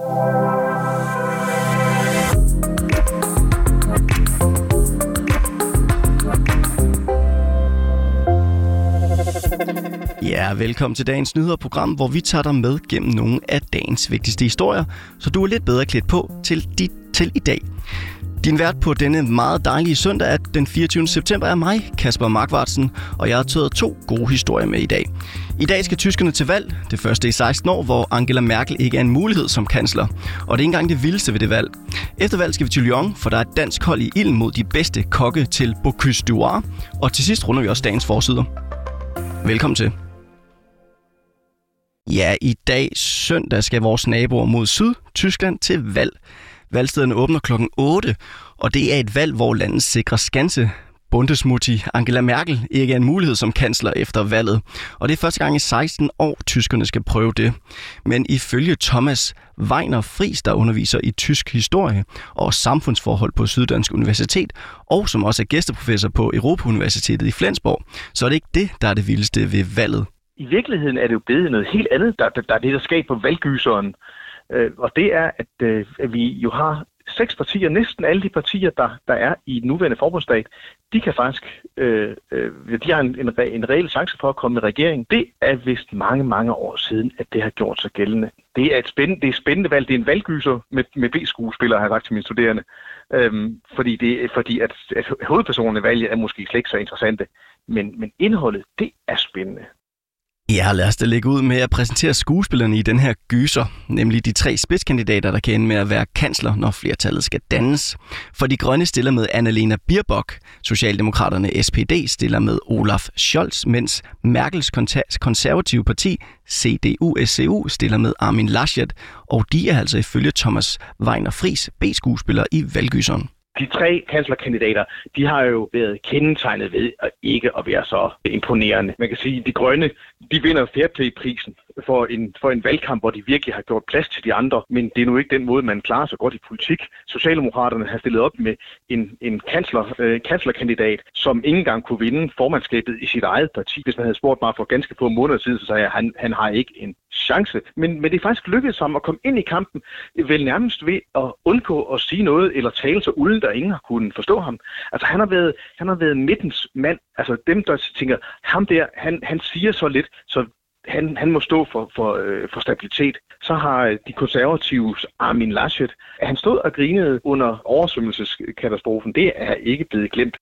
Ja, velkommen til dagens nyhederprogram, hvor vi tager dig med gennem nogle af dagens vigtigste historier, så du er lidt bedre klædt på til, dit, til i dag. Din vært på denne meget dejlige søndag at den 24. september er mig, Kasper Markvartsen, og jeg har taget to gode historier med i dag. I dag skal tyskerne til valg, det første i 16 år, hvor Angela Merkel ikke er en mulighed som kansler. Og det er ikke engang det vildeste ved det valg. Efter valg skal vi til Lyon, for der er et dansk hold i ilden mod de bedste kokke til Bocuse d'Or. Og til sidst runder vi også dagens forsider. Velkommen til. Ja, i dag søndag skal vores naboer mod syd, Tyskland, til valg. Valgstederne åbner kl. 8, og det er et valg, hvor landets sikre skanse Bundesmutti Angela Merkel ikke er en mulighed som kansler efter valget. Og det er første gang i 16 år, tyskerne skal prøve det. Men ifølge Thomas Weiner Fris, der underviser i tysk historie og samfundsforhold på Syddansk Universitet, og som også er gæsteprofessor på Europa Universitetet i Flensborg, så er det ikke det, der er det vildeste ved valget. I virkeligheden er det jo blevet noget helt andet, der, der, der er det, der sker på valggyseren. Øh, og det er, at, øh, at vi jo har seks partier, næsten alle de partier, der, der er i den nuværende forbundsstat, de kan faktisk, øh, øh, de har en, en, en reel chance for at komme i regering. Det er vist mange, mange år siden, at det har gjort sig gældende. Det er et spændende, det er et spændende valg. Det er en valggyser med, med B-skuespillere, har jeg sagt til mine studerende. Øhm, fordi det, fordi at, at hovedpersonerne i valget er måske slet ikke så interessante. Men, men indholdet, det er spændende. Ja, lad os da lægge ud med at præsentere skuespillerne i den her gyser, nemlig de tre spidskandidater, der kan ende med at være kansler, når flertallet skal dannes. For de grønne stiller med Annalena Bierbock, Socialdemokraterne SPD stiller med Olaf Scholz, mens Merkels konservative parti CDU-SCU stiller med Armin Laschet, og de er altså ifølge Thomas Weiner Fris B-skuespiller i valggyseren de tre kanslerkandidater, de har jo været kendetegnet ved at ikke at være så imponerende. Man kan sige, at de grønne, de vinder Fairplay-prisen for en, for en valgkamp, hvor de virkelig har gjort plads til de andre, men det er nu ikke den måde, man klarer sig godt i politik. Socialdemokraterne har stillet op med en, en kansler, øh, kanslerkandidat, som ikke engang kunne vinde formandskabet i sit eget parti. Hvis man havde spurgt mig for ganske få måneder siden, så sagde jeg, at han, han har ikke en chance. Men, men det er faktisk lykkedes ham at komme ind i kampen, vel nærmest ved at undgå at sige noget eller tale så uden, der ingen har kunnet forstå ham. Altså han har været, han har været midtens mand. Altså dem, der tænker, ham der, han, han siger så lidt, så han, han må stå for, for, øh, for stabilitet. Så har øh, de konservatives Armin Laschet, at han stod og grinede under oversvømmelseskatastrofen, det er ikke blevet glemt.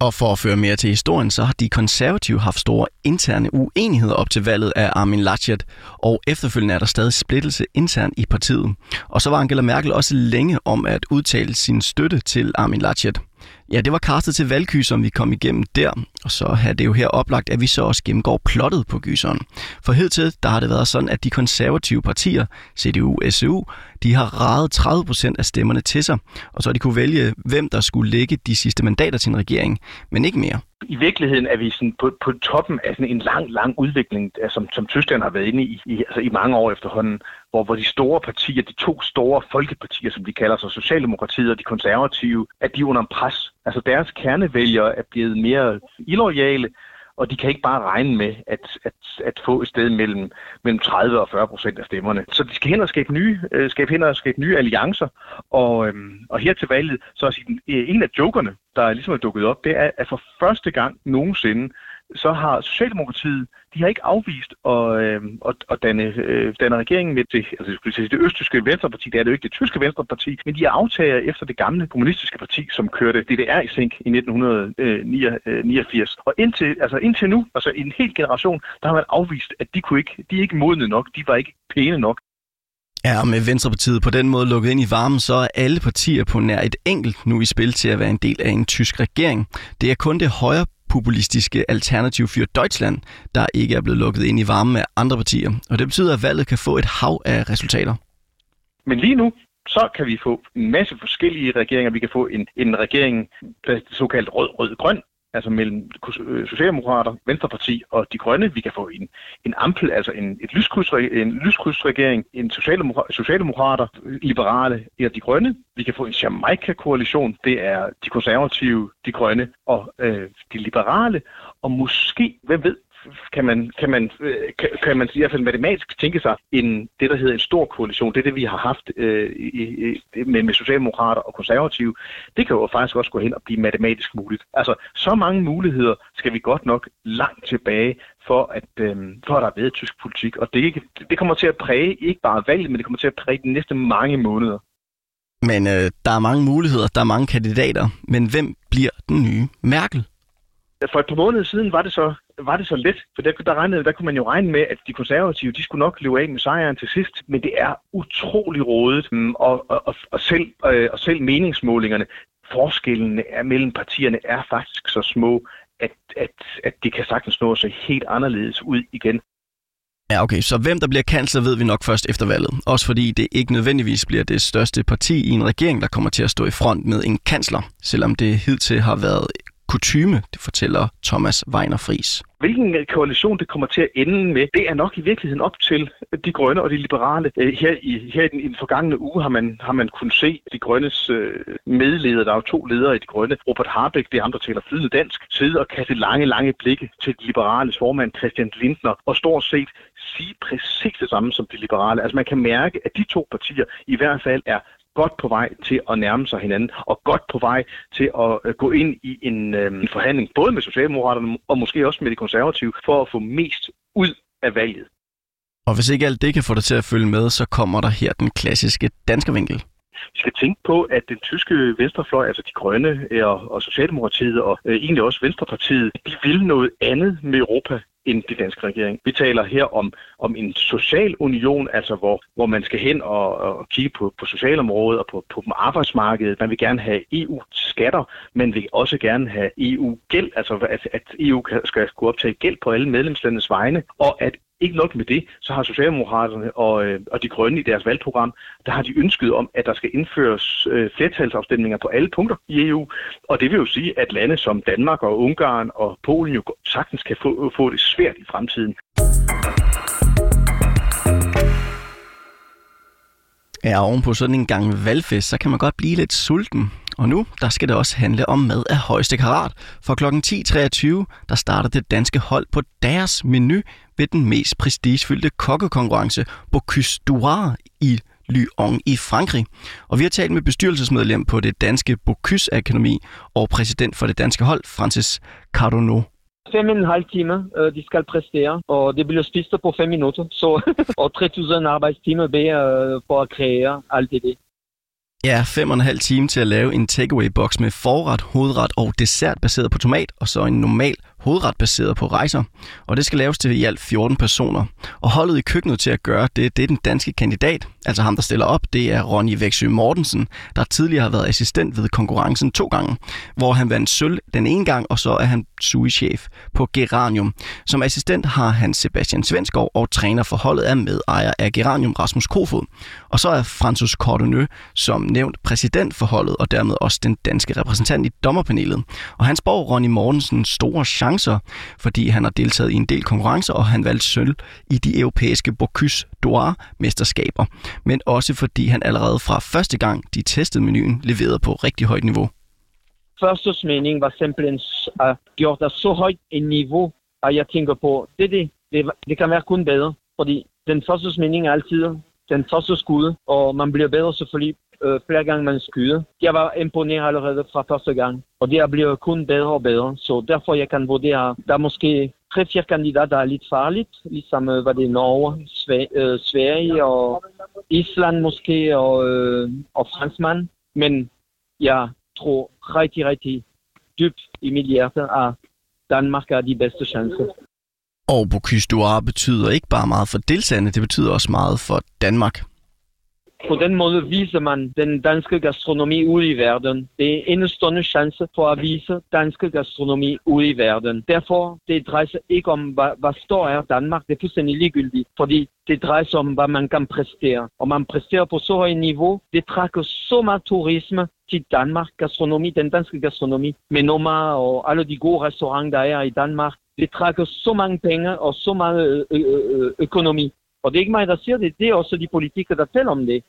Og for at føre mere til historien, så har de konservative haft store interne uenigheder op til valget af Armin Laschet, og efterfølgende er der stadig splittelse internt i partiet. Og så var Angela Merkel også længe om at udtale sin støtte til Armin Laschet. Ja, det var kastet til Valky, som vi kom igennem der, og så har det jo her oplagt, at vi så også gennemgår plottet på gyseren. For hidtil, der har det været sådan, at de konservative partier, CDU, SU, de har raget 30% af stemmerne til sig, og så har de kunne vælge, hvem der skulle lægge de sidste mandater til en regering, men ikke mere. I virkeligheden er vi sådan på, på toppen af sådan en lang, lang udvikling, som, som Tyskland har været inde i, i, altså i mange år efterhånden, hvor, hvor de store partier, de to store folkepartier, som de kalder sig, Socialdemokratiet og de konservative, at de er under pres. Altså deres kernevælgere er blevet mere illoyale, og de kan ikke bare regne med at, at, at få et sted mellem, mellem 30 og 40 procent af stemmerne. Så de skal hen og skabe nye, øh, skabe hen og skabe nye alliancer, og, øhm, og her til valget, så er øh, en af jokerne, der ligesom er dukket op, det er, at for første gang nogensinde, så har Socialdemokratiet, de har ikke afvist at, øh, at, at danne, øh, danne regeringen med det, altså, skulle sige, det østtyske venstreparti, det er det jo ikke det tyske venstreparti, men de er aftager efter det gamle kommunistiske parti, som kørte DDR i sænk i 1989. Og indtil, altså indtil nu, altså i en hel generation, der har man afvist, at de, kunne ikke, de er ikke modne nok, de var ikke pæne nok. Ja, med Venstrepartiet på den måde lukket ind i varmen, så er alle partier på nær et enkelt nu i spil til at være en del af en tysk regering. Det er kun det højre populistiske Alternativ für Deutschland, der ikke er blevet lukket ind i varmen af andre partier. Og det betyder, at valget kan få et hav af resultater. Men lige nu, så kan vi få en masse forskellige regeringer. Vi kan få en, en regering, der er såkaldt rød-rød-grøn, altså mellem Socialdemokrater, Venstreparti og De Grønne. Vi kan få en, en ampel, altså en, et lyskryds, en lyskrydsregering, en socialdemokrater, socialdemokrater, liberale eller De Grønne. Vi kan få en Jamaica-koalition, det er de konservative, de grønne og øh, de liberale. Og måske, hvem ved, kan man, kan man, øh, kan, kan man i hvert fald matematisk tænke sig en, det, der hedder en stor koalition. Det er det, vi har haft øh, i, i, med, med Socialdemokrater og konservative. Det kan jo faktisk også gå hen og blive matematisk muligt. Altså, så mange muligheder skal vi godt nok langt tilbage for at, øh, for at der er bedre tysk politik. Og det, det kommer til at præge ikke bare valget, men det kommer til at præge de næste mange måneder. Men øh, der er mange muligheder, der er mange kandidater. Men hvem bliver den nye Merkel? For et par måneder siden var det så, var det så let, for der, der, regnede, der kunne man jo regne med, at de konservative de skulle nok leve af med sejren til sidst, men det er utrolig rådet, mm, og, og, og, og, selv, øh, og selv meningsmålingerne, forskellene er, mellem partierne er faktisk så små, at, at, at det kan sagtens nå sig helt anderledes ud igen. Ja, okay. Så hvem der bliver kansler, ved vi nok først efter valget. Også fordi det ikke nødvendigvis bliver det største parti i en regering, der kommer til at stå i front med en kansler, selvom det hidtil har været kutyme, det fortæller Thomas Weiner Fris. Hvilken øh, koalition det kommer til at ende med, det er nok i virkeligheden op til øh, de grønne og de liberale. Øh, her i, her i, den, i den forgangne uge har man, har man kunnet se de grønnes øh, medledere. Der er jo to ledere i de grønne. Robert Harbeck, det er ham, der taler flydende dansk, sidder og kaste lange, lange blikke til de liberale formand Christian Lindner og stort set sige præcis det samme som de liberale. Altså man kan mærke, at de to partier i hvert fald er godt på vej til at nærme sig hinanden, og godt på vej til at øh, gå ind i en, øh, en forhandling, både med Socialdemokraterne og måske også med de konservative, for at få mest ud af valget. Og hvis ikke alt det kan få dig til at følge med, så kommer der her den klassiske danske vinkel. Vi skal tænke på, at den tyske venstrefløj, altså de grønne og, og Socialdemokratiet og øh, egentlig også Venstrepartiet, de vil noget andet med Europa end de danske regering. Vi taler her om, om en social union, altså hvor, hvor man skal hen og, og kigge på, på socialområdet og på, på arbejdsmarkedet. Man vil gerne have EU-skatter, men vil også gerne have EU-gæld, altså at, at EU skal kunne optage gæld på alle medlemslandenes vegne, og at ikke nok med det, så har Socialdemokraterne og, øh, og de grønne i deres valgprogram, der har de ønsket om, at der skal indføres øh, flertalsafstemninger på alle punkter i EU. Og det vil jo sige, at lande som Danmark og Ungarn og Polen jo sagtens kan få, få det svært i fremtiden. Ja, oven på sådan en gang valgfest, så kan man godt blive lidt sulten. Og nu, der skal det også handle om mad af højeste karat. For kl. 10.23, der starter det danske hold på deres menu ved den mest prestigefyldte kokkekonkurrence Bocuse d'Or i Lyon i Frankrig. Og vi har talt med bestyrelsesmedlem på det danske Bocuse Akademi og præsident for det danske hold, Francis Cardono Fem og en halv time, øh, de skal præstere, og det bliver spist på fem minutter. Så, og 3.000 arbejdstimer bag uh, øh, for at kreere alt det. Ja, fem og en halv time til at lave en takeaway-boks med forret, hovedret og dessert baseret på tomat, og så en normal hovedret baseret på rejser, og det skal laves til i alt 14 personer. Og holdet i køkkenet til at gøre det, det er den danske kandidat, altså ham, der stiller op, det er Ronny Væksø Mortensen, der tidligere har været assistent ved konkurrencen to gange, hvor han vandt sølv den ene gang, og så er han suichef på Geranium. Som assistent har han Sebastian Svensgaard, og træner for holdet er medejer af Geranium Rasmus Kofod. Og så er Francis Cordonø, som nævnt præsident for holdet, og dermed også den danske repræsentant i dommerpanelet. Og han spår Ronny Mortensen store chance chancer, fordi han har deltaget i en del konkurrencer, og han valgte sølv i de europæiske Bocuse d'Or mesterskaber, men også fordi han allerede fra første gang, de testede menuen, leverede på rigtig højt niveau. Første mening var simpelthen at gjort det så højt et niveau, at jeg tænker på, det, det, det, det kan være kun bedre, fordi den første mening er altid den første skud, og man bliver bedre selvfølgelig øh, flere gange man skyder. Jeg var imponeret allerede fra første gang, og det bliver kun bedre og bedre. Så derfor jeg kan vurdere, der er måske tre-fire kandidater, der er lidt farligt, ligesom øh, var det Norge, øh, Sverige og Island måske, og, øh, og Fransmand. Men jeg tror rigtig, rigtig dybt i mit hjerte, at Danmark er de bedste chancer. Og Bocuse d'Or betyder ikke bare meget for deltagerne, det betyder også meget for Danmark. På den måde viser man den danske gastronomi ud i verden. Det er en enestående chance for at vise danske gastronomi ud i verden. Derfor det drejer sig ikke om, hvad, hvad står er Danmark. Det er fuldstændig ligegyldigt, fordi det drejer sig om, hvad man kan præstere. Og man præsterer på så højt niveau. Det trækker så meget turisme til Danmark, gastronomi, den danske gastronomi, med Noma og alle de gode restauranter, der er i Danmark. Det trækker så mange penge og så meget øh, øh, øh, økonomi. Og det er ikke mig, der siger det, det er også de politikere, der taler om det.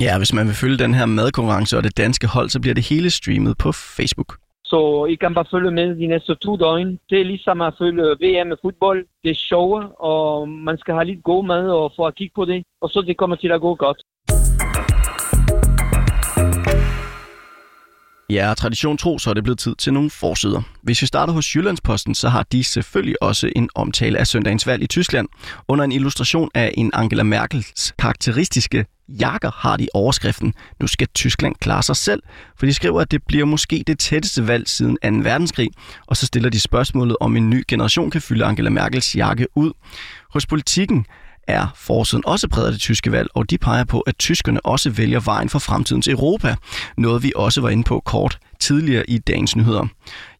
Ja, hvis man vil følge den her madkonkurrence og det danske hold, så bliver det hele streamet på Facebook. Så I kan bare følge med de næste to døgn. Det er ligesom at følge VM i fodbold. Det er sjovt, og man skal have lidt god mad og få at kigge på det. Og så det kommer til at gå godt. Ja, tradition tro, så er det blevet tid til nogle forsider. Hvis vi starter hos Jyllandsposten, så har de selvfølgelig også en omtale af søndagens valg i Tyskland. Under en illustration af en Angela Merkels karakteristiske jakker har de overskriften, nu skal Tyskland klare sig selv, for de skriver, at det bliver måske det tætteste valg siden 2. verdenskrig, og så stiller de spørgsmålet, om en ny generation kan fylde Angela Merkels jakke ud. Hos politikken er forsiden også præget af det tyske valg, og de peger på, at tyskerne også vælger vejen for fremtidens Europa. Noget vi også var inde på kort tidligere i dagens nyheder.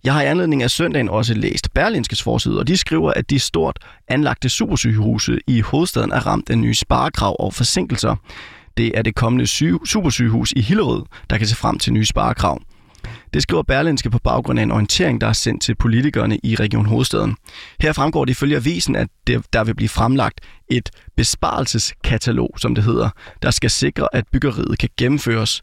Jeg har i anledning af søndagen også læst Berlinskes forside, og de skriver, at de stort anlagte supersygehuse i hovedstaden er ramt af nye sparekrav og forsinkelser. Det er det kommende supersygehus i Hillerød, der kan se frem til nye sparekrav. Det skriver Berlinske på baggrund af en orientering, der er sendt til politikerne i Region Hovedstaden. Her fremgår det ifølge avisen, at der vil blive fremlagt et besparelseskatalog, som det hedder, der skal sikre, at byggeriet kan gennemføres.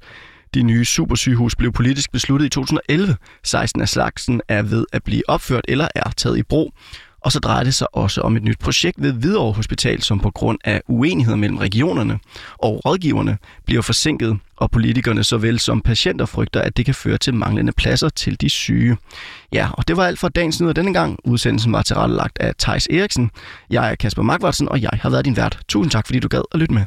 De nye supersygehus blev politisk besluttet i 2011. 16 af slagsen er ved at blive opført eller er taget i brug. Og så drejer det sig også om et nyt projekt ved Hvidovre Hospital, som på grund af uenigheder mellem regionerne og rådgiverne bliver forsinket, og politikerne såvel som patienter frygter, at det kan føre til manglende pladser til de syge. Ja, og det var alt for dagens nyheder denne gang. Udsendelsen var tilrettelagt af Tejs Eriksen. Jeg er Kasper Magvartsen, og jeg har været din vært. Tusind tak, fordi du gad at lytte med.